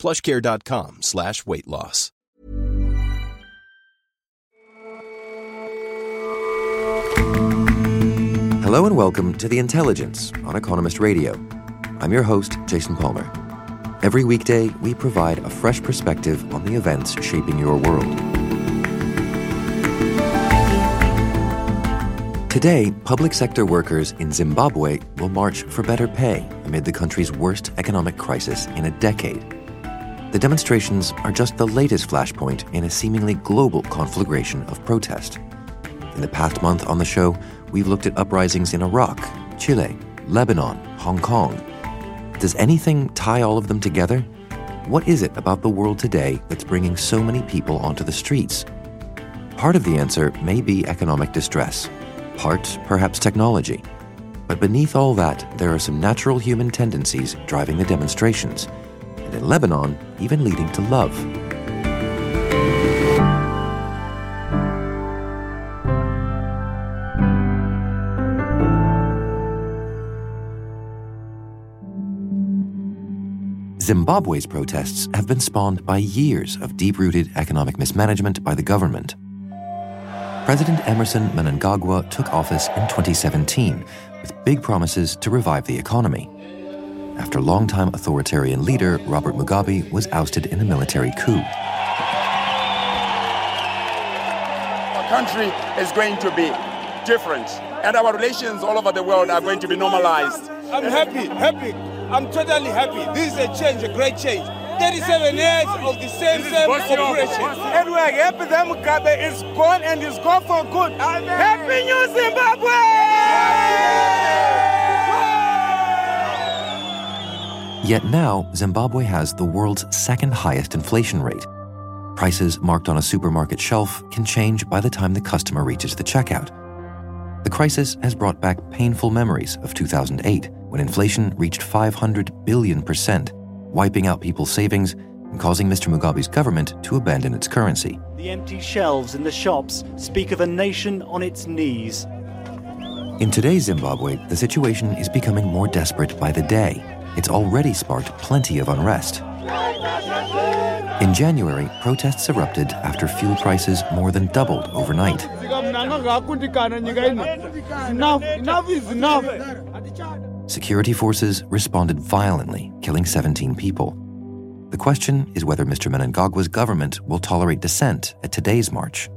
plushcare.com slash weight loss. Hello and welcome to The Intelligence on Economist Radio. I'm your host, Jason Palmer. Every weekday, we provide a fresh perspective on the events shaping your world. Today, public sector workers in Zimbabwe will march for better pay amid the country's worst economic crisis in a decade. The demonstrations are just the latest flashpoint in a seemingly global conflagration of protest. In the past month on the show, we've looked at uprisings in Iraq, Chile, Lebanon, Hong Kong. Does anything tie all of them together? What is it about the world today that's bringing so many people onto the streets? Part of the answer may be economic distress, part, perhaps, technology. But beneath all that, there are some natural human tendencies driving the demonstrations, and in Lebanon, even leading to love. Zimbabwe's protests have been spawned by years of deep rooted economic mismanagement by the government. President Emmerson Mnangagwa took office in 2017 with big promises to revive the economy. After longtime authoritarian leader Robert Mugabe was ousted in a military coup. Our country is going to be different, and our relations all over the world are going to be normalized. I'm happy, happy. I'm totally happy. This is a change, a great change. 37 years of the same, same operation. And we're happy that Mugabe is gone and is gone for good. Amen. Happy New Zimbabwe! Yet now, Zimbabwe has the world's second highest inflation rate. Prices marked on a supermarket shelf can change by the time the customer reaches the checkout. The crisis has brought back painful memories of 2008 when inflation reached 500 billion percent, wiping out people's savings and causing Mr. Mugabe's government to abandon its currency. The empty shelves in the shops speak of a nation on its knees. In today's Zimbabwe, the situation is becoming more desperate by the day. It's already sparked plenty of unrest. In January, protests erupted after fuel prices more than doubled overnight. Enough, enough is enough. Security forces responded violently, killing 17 people. The question is whether Mr. Mnangagwa's government will tolerate dissent at today's march.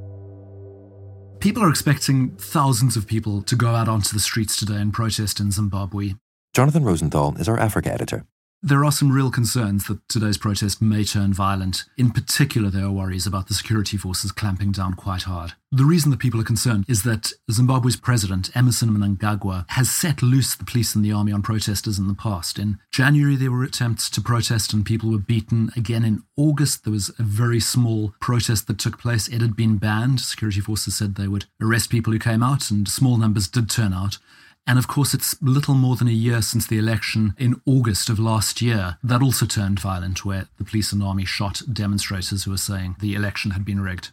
People are expecting thousands of people to go out onto the streets today and protest in Zimbabwe. Jonathan Rosenthal is our Africa editor. There are some real concerns that today's protest may turn violent. In particular, there are worries about the security forces clamping down quite hard. The reason that people are concerned is that Zimbabwe's president, Emmerson Mnangagwa, has set loose the police and the army on protesters in the past. In January, there were attempts to protest and people were beaten. Again, in August, there was a very small protest that took place. It had been banned. Security forces said they would arrest people who came out, and small numbers did turn out. And of course, it's little more than a year since the election in August of last year. That also turned violent, where the police and army shot demonstrators who were saying the election had been rigged.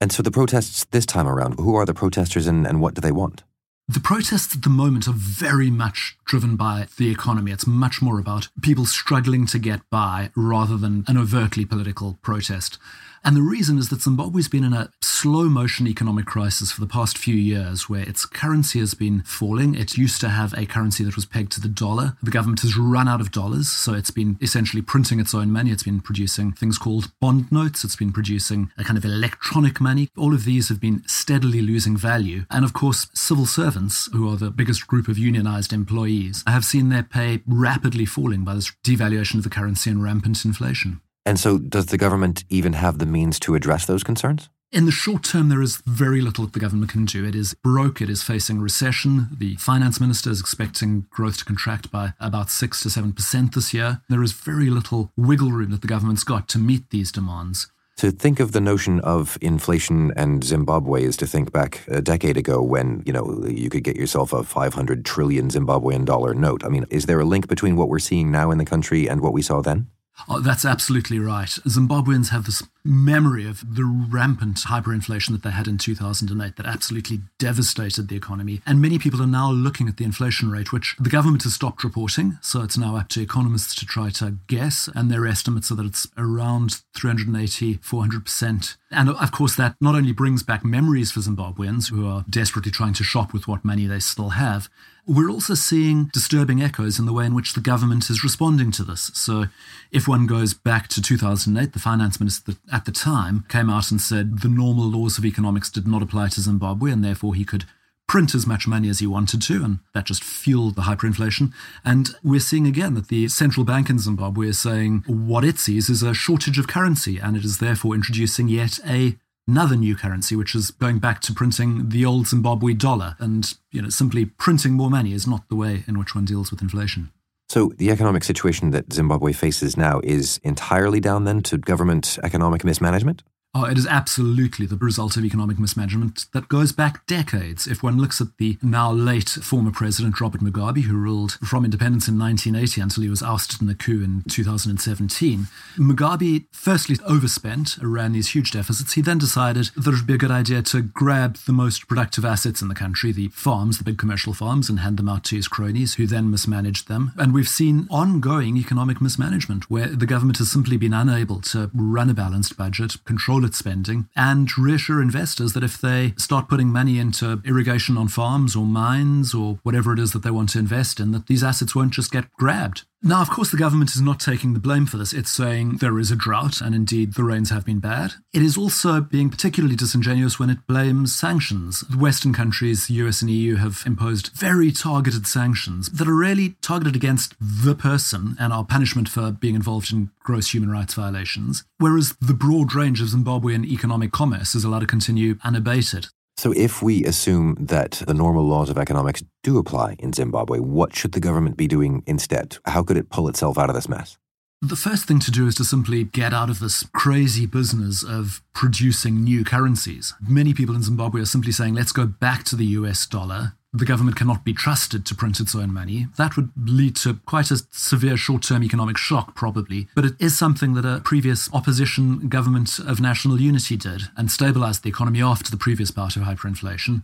And so the protests this time around, who are the protesters and, and what do they want? The protests at the moment are very much driven by the economy. It's much more about people struggling to get by rather than an overtly political protest. And the reason is that Zimbabwe's been in a slow motion economic crisis for the past few years where its currency has been falling. It used to have a currency that was pegged to the dollar. The government has run out of dollars, so it's been essentially printing its own money. It's been producing things called bond notes. It's been producing a kind of electronic money. All of these have been steadily losing value. And of course, civil servants, who are the biggest group of unionized employees, have seen their pay rapidly falling by this devaluation of the currency and rampant inflation. And so, does the government even have the means to address those concerns? In the short term, there is very little that the government can do. It is broke, it is facing recession. The finance minister is expecting growth to contract by about 6 to 7% this year. There is very little wiggle room that the government's got to meet these demands. To think of the notion of inflation and Zimbabwe is to think back a decade ago when, you know, you could get yourself a 500 trillion Zimbabwean dollar note. I mean, is there a link between what we're seeing now in the country and what we saw then? Oh, that's absolutely right. Zimbabweans have this memory of the rampant hyperinflation that they had in 2008 that absolutely devastated the economy. And many people are now looking at the inflation rate, which the government has stopped reporting. So it's now up to economists to try to guess. And their estimates are that it's around 380, 400%. And of course, that not only brings back memories for Zimbabweans who are desperately trying to shop with what money they still have, we're also seeing disturbing echoes in the way in which the government is responding to this. So, if one goes back to 2008, the finance minister at the time came out and said the normal laws of economics did not apply to Zimbabwe, and therefore he could print as much money as he wanted to, and that just fueled the hyperinflation. And we're seeing again that the central bank in Zimbabwe is saying what it sees is a shortage of currency, and it is therefore introducing yet a another new currency, which is going back to printing the old Zimbabwe dollar. And, you know, simply printing more money is not the way in which one deals with inflation. So the economic situation that Zimbabwe faces now is entirely down then to government economic mismanagement? Oh, it is absolutely the result of economic mismanagement that goes back decades. If one looks at the now late former president Robert Mugabe, who ruled from independence in 1980 until he was ousted in a coup in 2017, Mugabe firstly overspent, ran these huge deficits. He then decided that it would be a good idea to grab the most productive assets in the country, the farms, the big commercial farms, and hand them out to his cronies, who then mismanaged them. And we've seen ongoing economic mismanagement where the government has simply been unable to run a balanced budget, control its spending and reassure investors that if they start putting money into irrigation on farms or mines or whatever it is that they want to invest in, that these assets won't just get grabbed. Now, of course, the government is not taking the blame for this. It's saying there is a drought, and indeed the rains have been bad. It is also being particularly disingenuous when it blames sanctions. The Western countries, the US and EU, have imposed very targeted sanctions that are really targeted against the person and are punishment for being involved in gross human rights violations, whereas the broad range of Zimbabwean economic commerce is allowed to continue unabated. So, if we assume that the normal laws of economics do apply in Zimbabwe, what should the government be doing instead? How could it pull itself out of this mess? The first thing to do is to simply get out of this crazy business of producing new currencies. Many people in Zimbabwe are simply saying, let's go back to the US dollar the government cannot be trusted to print its own money. That would lead to quite a severe short term economic shock, probably. But it is something that a previous opposition government of national unity did and stabilized the economy after the previous bout of hyperinflation.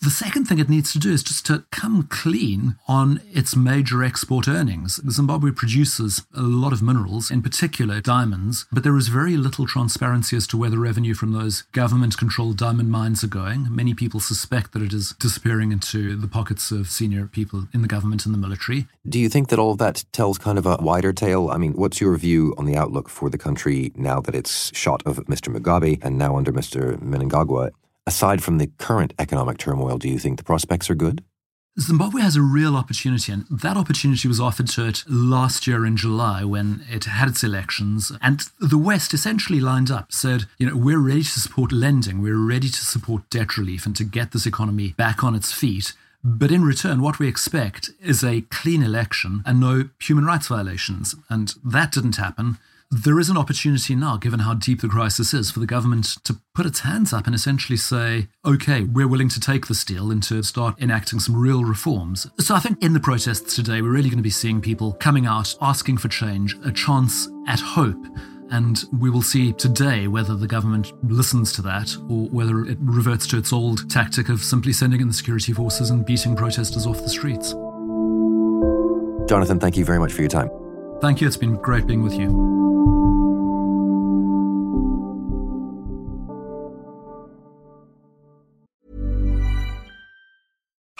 The second thing it needs to do is just to come clean on its major export earnings. Zimbabwe produces a lot of minerals, in particular diamonds, but there is very little transparency as to where the revenue from those government controlled diamond mines are going. Many people suspect that it is disappearing into the pockets of senior people in the government and the military. Do you think that all of that tells kind of a wider tale? I mean, what's your view on the outlook for the country now that it's shot of Mr. Mugabe and now under Mr. Mnangagwa? Aside from the current economic turmoil, do you think the prospects are good? Zimbabwe has a real opportunity, and that opportunity was offered to it last year in July when it had its elections. And the West essentially lined up, said, you know, we're ready to support lending, we're ready to support debt relief and to get this economy back on its feet. But in return, what we expect is a clean election and no human rights violations. And that didn't happen there is an opportunity now, given how deep the crisis is, for the government to put its hands up and essentially say, okay, we're willing to take this deal and to start enacting some real reforms. So I think in the protests today, we're really going to be seeing people coming out, asking for change, a chance at hope. And we will see today whether the government listens to that or whether it reverts to its old tactic of simply sending in the security forces and beating protesters off the streets. Jonathan, thank you very much for your time. Thank you. It's been great being with you.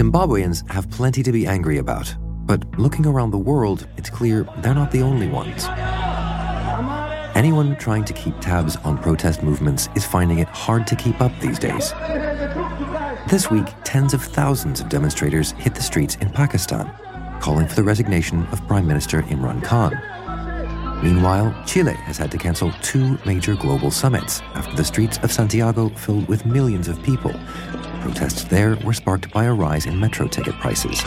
Zimbabweans have plenty to be angry about, but looking around the world, it's clear they're not the only ones. Anyone trying to keep tabs on protest movements is finding it hard to keep up these days. This week, tens of thousands of demonstrators hit the streets in Pakistan, calling for the resignation of Prime Minister Imran Khan. Meanwhile, Chile has had to cancel two major global summits after the streets of Santiago filled with millions of people. Protests there were sparked by a rise in metro ticket prices.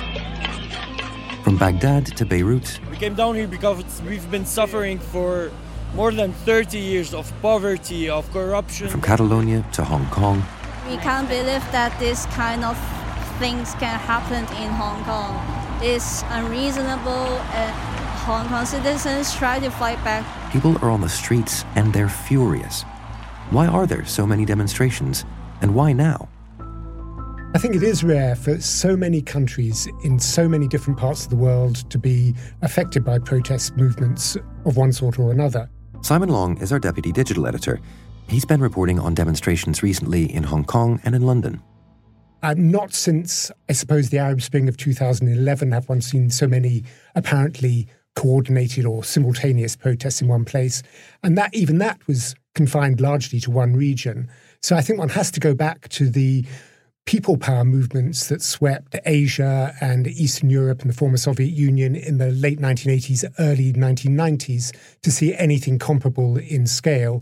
From Baghdad to Beirut, we came down here because we've been suffering for more than 30 years of poverty, of corruption. From Catalonia to Hong Kong. We can't believe that this kind of things can happen in Hong Kong. It's unreasonable and Hong Kong citizens try to fight back. People are on the streets and they're furious. Why are there so many demonstrations and why now? I think it is rare for so many countries in so many different parts of the world to be affected by protest movements of one sort or another. Simon Long is our deputy digital editor. He's been reporting on demonstrations recently in Hong Kong and in London. Uh, not since, I suppose, the Arab Spring of 2011 have one seen so many apparently coordinated or simultaneous protests in one place. And that even that was confined largely to one region. So I think one has to go back to the people power movements that swept Asia and Eastern Europe and the former Soviet Union in the late 1980s, early 1990s to see anything comparable in scale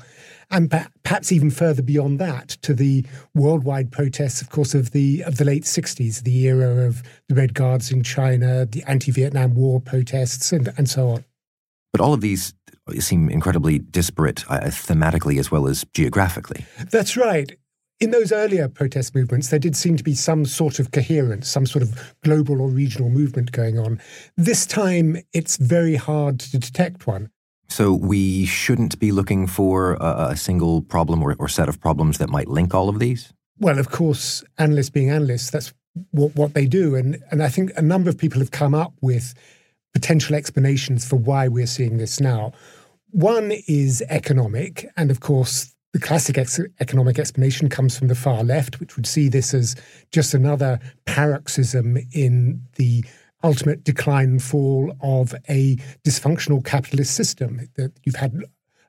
and perhaps even further beyond that to the worldwide protests, of course, of the of the late '60s, the era of the Red Guards in China, the anti-Vietnam War protests, and, and so on. But all of these seem incredibly disparate uh, thematically as well as geographically. That's right. In those earlier protest movements, there did seem to be some sort of coherence, some sort of global or regional movement going on. This time, it's very hard to detect one. So we shouldn't be looking for a, a single problem or, or, set of problems that might link all of these? Well, of course, analysts being analysts, that's what, what they do. And, and I think a number of people have come up with potential explanations for why we're seeing this now. One is economic. And of course, the classic ex- economic explanation comes from the far left, which would see this as just another paroxysm in the ultimate decline and fall of a dysfunctional capitalist system. That you've had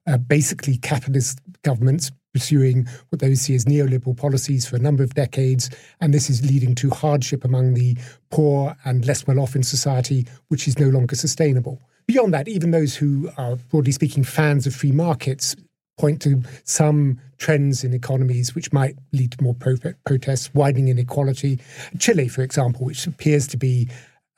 uh, basically capitalist governments pursuing what they see as neoliberal policies for a number of decades, and this is leading to hardship among the poor and less well off in society, which is no longer sustainable. Beyond that, even those who are, broadly speaking, fans of free markets point to some trends in economies which might lead to more protests, widening inequality. Chile, for example, which appears to be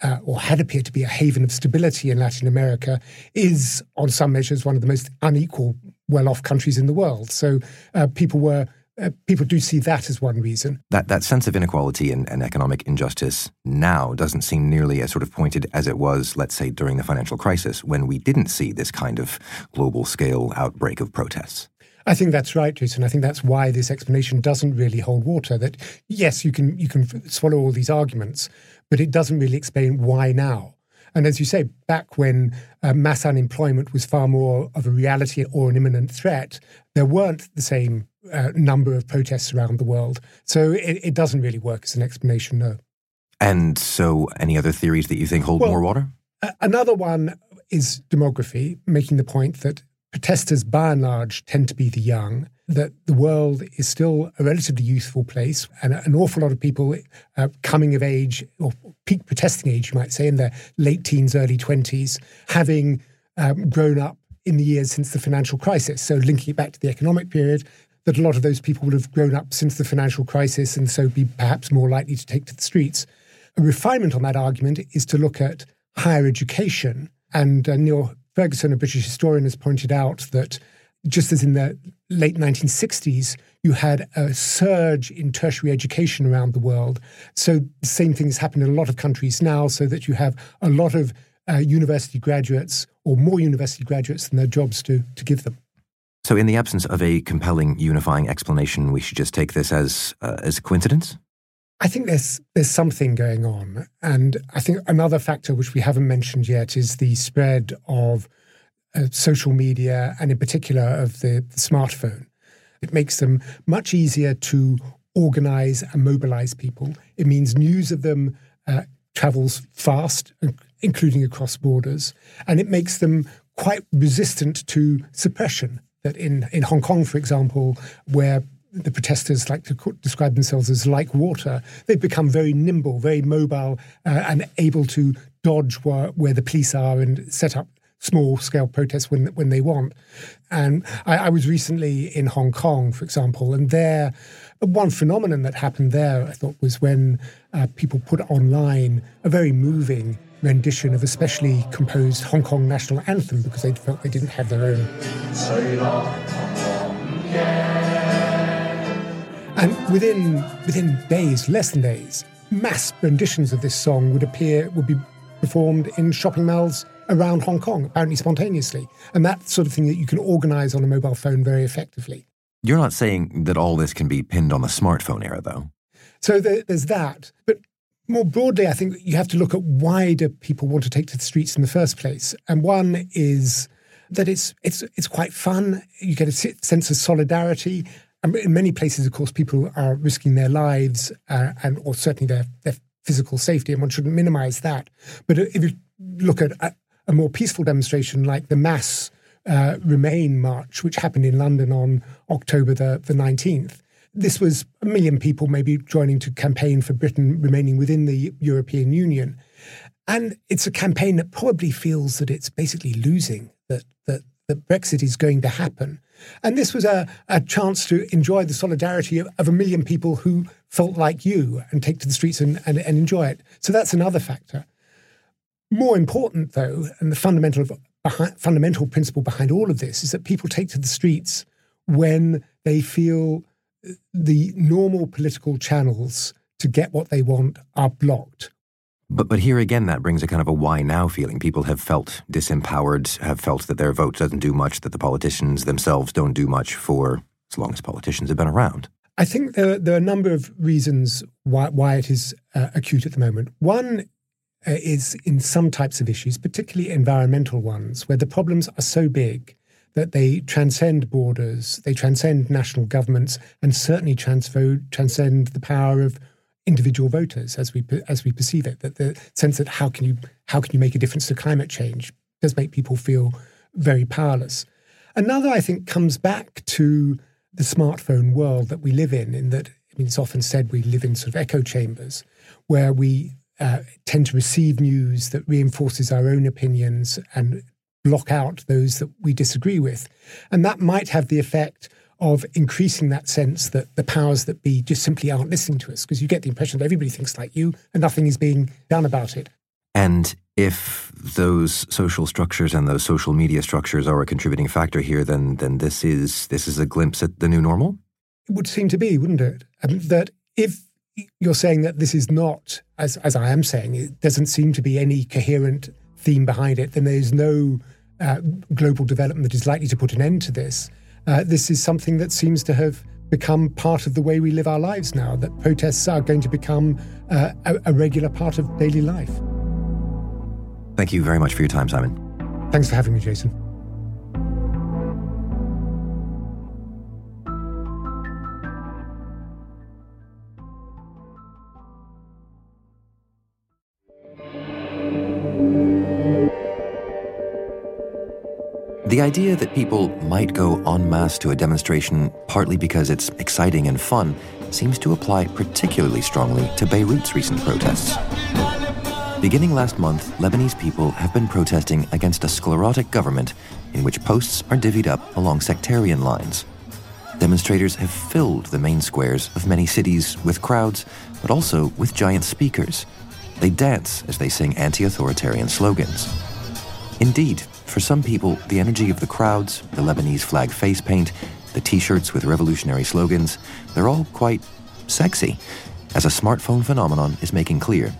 uh, or had appeared to be a haven of stability in Latin America, is on some measures one of the most unequal, well off countries in the world. So uh, people were. Uh, people do see that as one reason. That that sense of inequality and, and economic injustice now doesn't seem nearly as sort of pointed as it was, let's say, during the financial crisis when we didn't see this kind of global scale outbreak of protests. I think that's right, Jason. I think that's why this explanation doesn't really hold water. That yes, you can you can swallow all these arguments, but it doesn't really explain why now. And as you say, back when uh, mass unemployment was far more of a reality or an imminent threat, there weren't the same uh, number of protests around the world. So it, it, doesn't really work as an explanation, no. And so, any other theories that you think hold well, more water? another one is demography, making the point that protesters, by and large, tend to be the young, that the world is still a relatively youthful place, and an awful lot of people uh, coming of age, or peak protesting age, you might say, in their late teens, early 20s, having um, grown up in the years since the financial crisis. So, linking it back to the economic period, that a lot of those people would have grown up since the financial crisis and so be perhaps more likely to take to the streets. A refinement on that argument is to look at higher education. And uh, Niall Ferguson, a British historian, has pointed out that just as in the late 1960s, you had a surge in tertiary education around the world. So the same thing has happened in a lot of countries now, so that you have a lot of uh, university graduates or more university graduates than their jobs to, to give them. So, in the absence of a compelling unifying explanation, we should just take this as uh, as a coincidence. I think there's there's something going on, and I think another factor which we haven't mentioned yet is the spread of uh, social media and, in particular, of the, the smartphone. It makes them much easier to organize and mobilize people. It means news of them uh, travels fast, including across borders, and it makes them quite resistant to suppression. That in, in Hong Kong, for example, where the protesters like to describe themselves as like water, they've become very nimble, very mobile, uh, and able to dodge where, where the police are and set up small scale protests when when they want. And I, I, was recently in Hong Kong, for example, and there one phenomenon that happened there, I thought, was when uh, people put online a very moving rendition of a specially composed Hong Kong national anthem because they felt they didn't have their own. And within within days, less than days, mass renditions of this song would appear would be performed in shopping malls around Hong Kong, apparently spontaneously. And that sort of thing that you can organize on a mobile phone very effectively. You're not saying that all this can be pinned on the smartphone era, though. So there's that. But more broadly, I think you have to look at why do people want to take to the streets in the first place. And one is that it's it's it's quite fun. You get a sense of solidarity. And in many places, of course, people are risking their lives uh, and or certainly their their physical safety, and one shouldn't minimize that. But if you look at a, more peaceful demonstration like the mass uh, Remain March, which happened in London on October the, the 19th. This was a million people maybe joining to campaign for Britain remaining within the European Union. And it's a campaign that probably feels that it's basically losing, that, that, that Brexit is going to happen. And this was a, a chance to enjoy the solidarity of, of, a million people who felt like you and take to the streets and, and, and enjoy it. So that's another factor. More important, though, and the fundamental behind, fundamental principle behind all of this is that people take to the streets when they feel the normal political channels to get what they want are blocked. But but here again, that brings a kind of a why now feeling. People have felt disempowered, have felt that their vote doesn't do much, that the politicians themselves don't do much for as long as politicians have been around. I think there, there are a number of reasons why, why it is uh, acute at the moment. One uh, is in some types of issues, particularly environmental ones, where the problems are so big that they transcend borders, they transcend national governments, and certainly transcend the power of individual voters as we as we perceive it. That the sense that how can you how can you make a difference to climate change does make people feel very powerless. Another, I think, comes back to the smartphone world that we live in. In that, I mean, it's often said we live in sort of echo chambers where we uh, tend to receive news that reinforces our own opinions and block out those that we disagree with. And that might have the effect of increasing that sense that the powers that be just simply aren't listening to us because you get the impression that everybody thinks like you and nothing is being done about it. And if those social structures and those social media structures are a contributing factor here, then then this is this is a glimpse at the new normal. It would seem to be, wouldn't it? Um, that if you're saying that this is not, as, as I am saying, it doesn't seem to be any coherent theme behind it, then there's no uh, global development that is likely to put an end to this. Uh, this is something that seems to have become part of the way we live our lives now, that protests are going to become uh, a, a regular part of daily life. Thank you very much for your time, Simon. Thanks for having me, Jason. The idea that people might go en masse to a demonstration partly because it's exciting and fun seems to apply particularly strongly to Beirut's recent protests. Beginning last month, Lebanese people have been protesting against a sclerotic government in which posts are divvied up along sectarian lines. Demonstrators have filled the main squares of many cities with crowds, but also with giant speakers. They dance as they sing anti authoritarian slogans. Indeed, for some people, the energy of the crowds, the Lebanese flag face paint, the t shirts with revolutionary slogans, they're all quite sexy, as a smartphone phenomenon is making clear.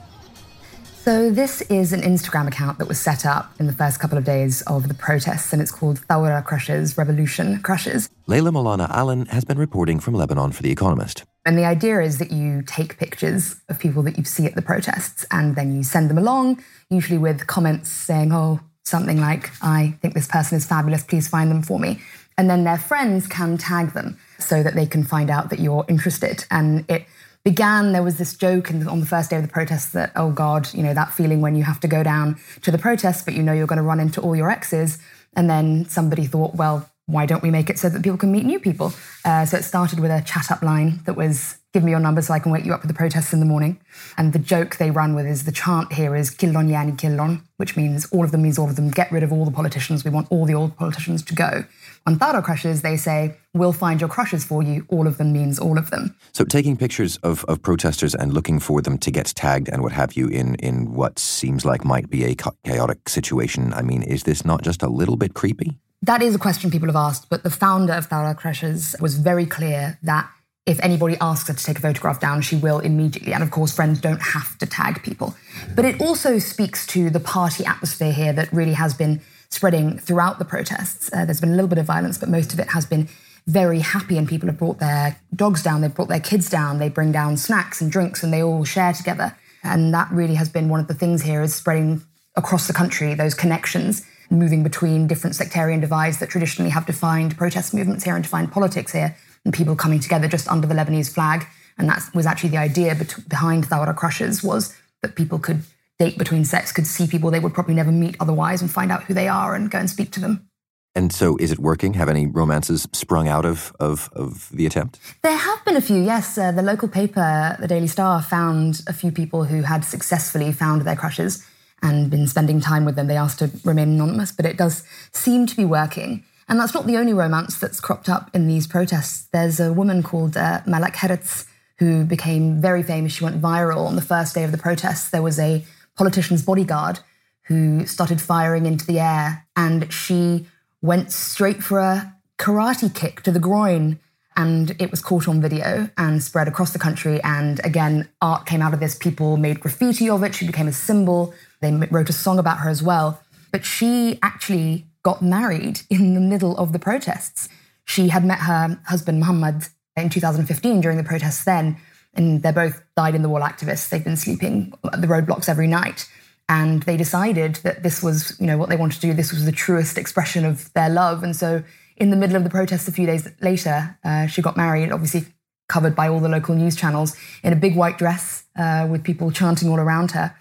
So, this is an Instagram account that was set up in the first couple of days of the protests, and it's called Thawra Crushes, Revolution Crushes. Leila Molana Allen has been reporting from Lebanon for The Economist. And the idea is that you take pictures of people that you see at the protests and then you send them along, usually with comments saying, oh, something like, I think this person is fabulous, please find them for me. And then their friends can tag them. so that they can find out that you're interested. And it began, there was this joke on the first day of the protests that, oh God, you know, that feeling when you have to go down to the protest, but you know you're going to run into all your exes. And then somebody thought, well, why don't we make it so that people can meet new people? Uh, so it started with a chat up line that was give me your number so I can wake you up for the protests in the morning. And the joke they run with is the chant here is Killon Yani Killon, which means all of them means all of them. Get rid of all the politicians. We want all the old politicians to go. On Thaura crushes, they say, we'll find your crushes for you. All of them means all of them. So taking pictures of, of protesters and looking for them to get tagged and what have you in, in what seems like might be a chaotic situation, I mean, is this not just a little bit creepy? That is a question people have asked, but the founder of Thaura Crushes was very clear that if anybody asks her to take a photograph down, she will immediately. And of course, friends don't have to tag people. But it also speaks to the party atmosphere here that really has been spreading throughout the protests. Uh, there's been a little bit of violence, but most of it has been very happy, and people have brought their dogs down, they've brought their kids down, they bring down snacks and drinks, and they all share together. And that really has been one of the things here is spreading across the country those connections, moving between different sectarian divides that traditionally have defined protest movements here and defined politics here and people coming together just under the Lebanese flag. And that was actually the idea behind Thaura Crushes was that people could date between sex, could see people they would probably never meet otherwise and find out who they are and go and speak to them. And so, is it working? Have any romances sprung out of, of, of the attempt? There have been a few, yes. Uh, the local paper, the Daily Star, found a few people who had successfully found their crushes and been spending time with them. They asked to remain anonymous, but it does seem to be working. And that's not the only romance that's cropped up in these protests. There's a woman called uh, Malak Herz who became very famous. She went viral on the first day of the protests. There was a politician's bodyguard who started firing into the air, and she went straight for a karate kick to the groin. And it was caught on video and spread across the country. And again, art came out of this. People made graffiti of it. She became a symbol. They wrote a song about her as well. But she actually got married in the middle of the protests. She had met her husband, Muhammad, in 2015 during the protests then, and they're both died in the wall activists. They've been sleeping at the roadblocks every night. And they decided that this was, you know, what they wanted to do. This was the truest expression of their love. And so, in the middle of the protests, a few days later, uh, she got married, obviously covered by all the local news channels, in a big white dress uh, with people chanting all around her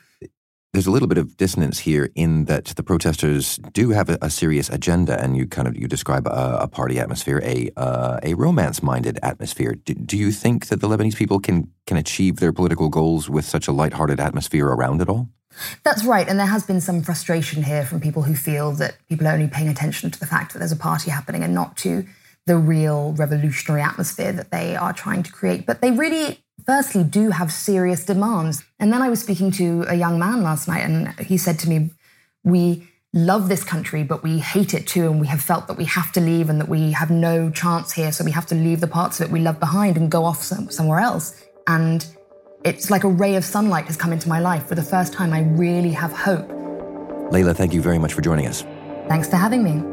there's a little bit of dissonance here in that the protesters do have a, a serious agenda, and you kind of you describe a, a party atmosphere, a uh, a romance-minded atmosphere. Do, do, you think that the Lebanese people can can achieve their political goals with such a light-hearted atmosphere around it all? That's right, and there has been some frustration here from people who feel that people are only paying attention to the fact that there's a party happening and not to the real revolutionary atmosphere that they are trying to create. But they really firstly do have serious demands. And then I was speaking to a young man last night, and he said to me, We love this country, but we hate it too. And we have felt that we have to leave and that we have no chance here. So we have to leave the parts of it we love behind and go off some, somewhere else. And it's like a ray of sunlight has come into my life. For the first time, I really have hope. Layla, thank you very much for joining us. Thanks for having me.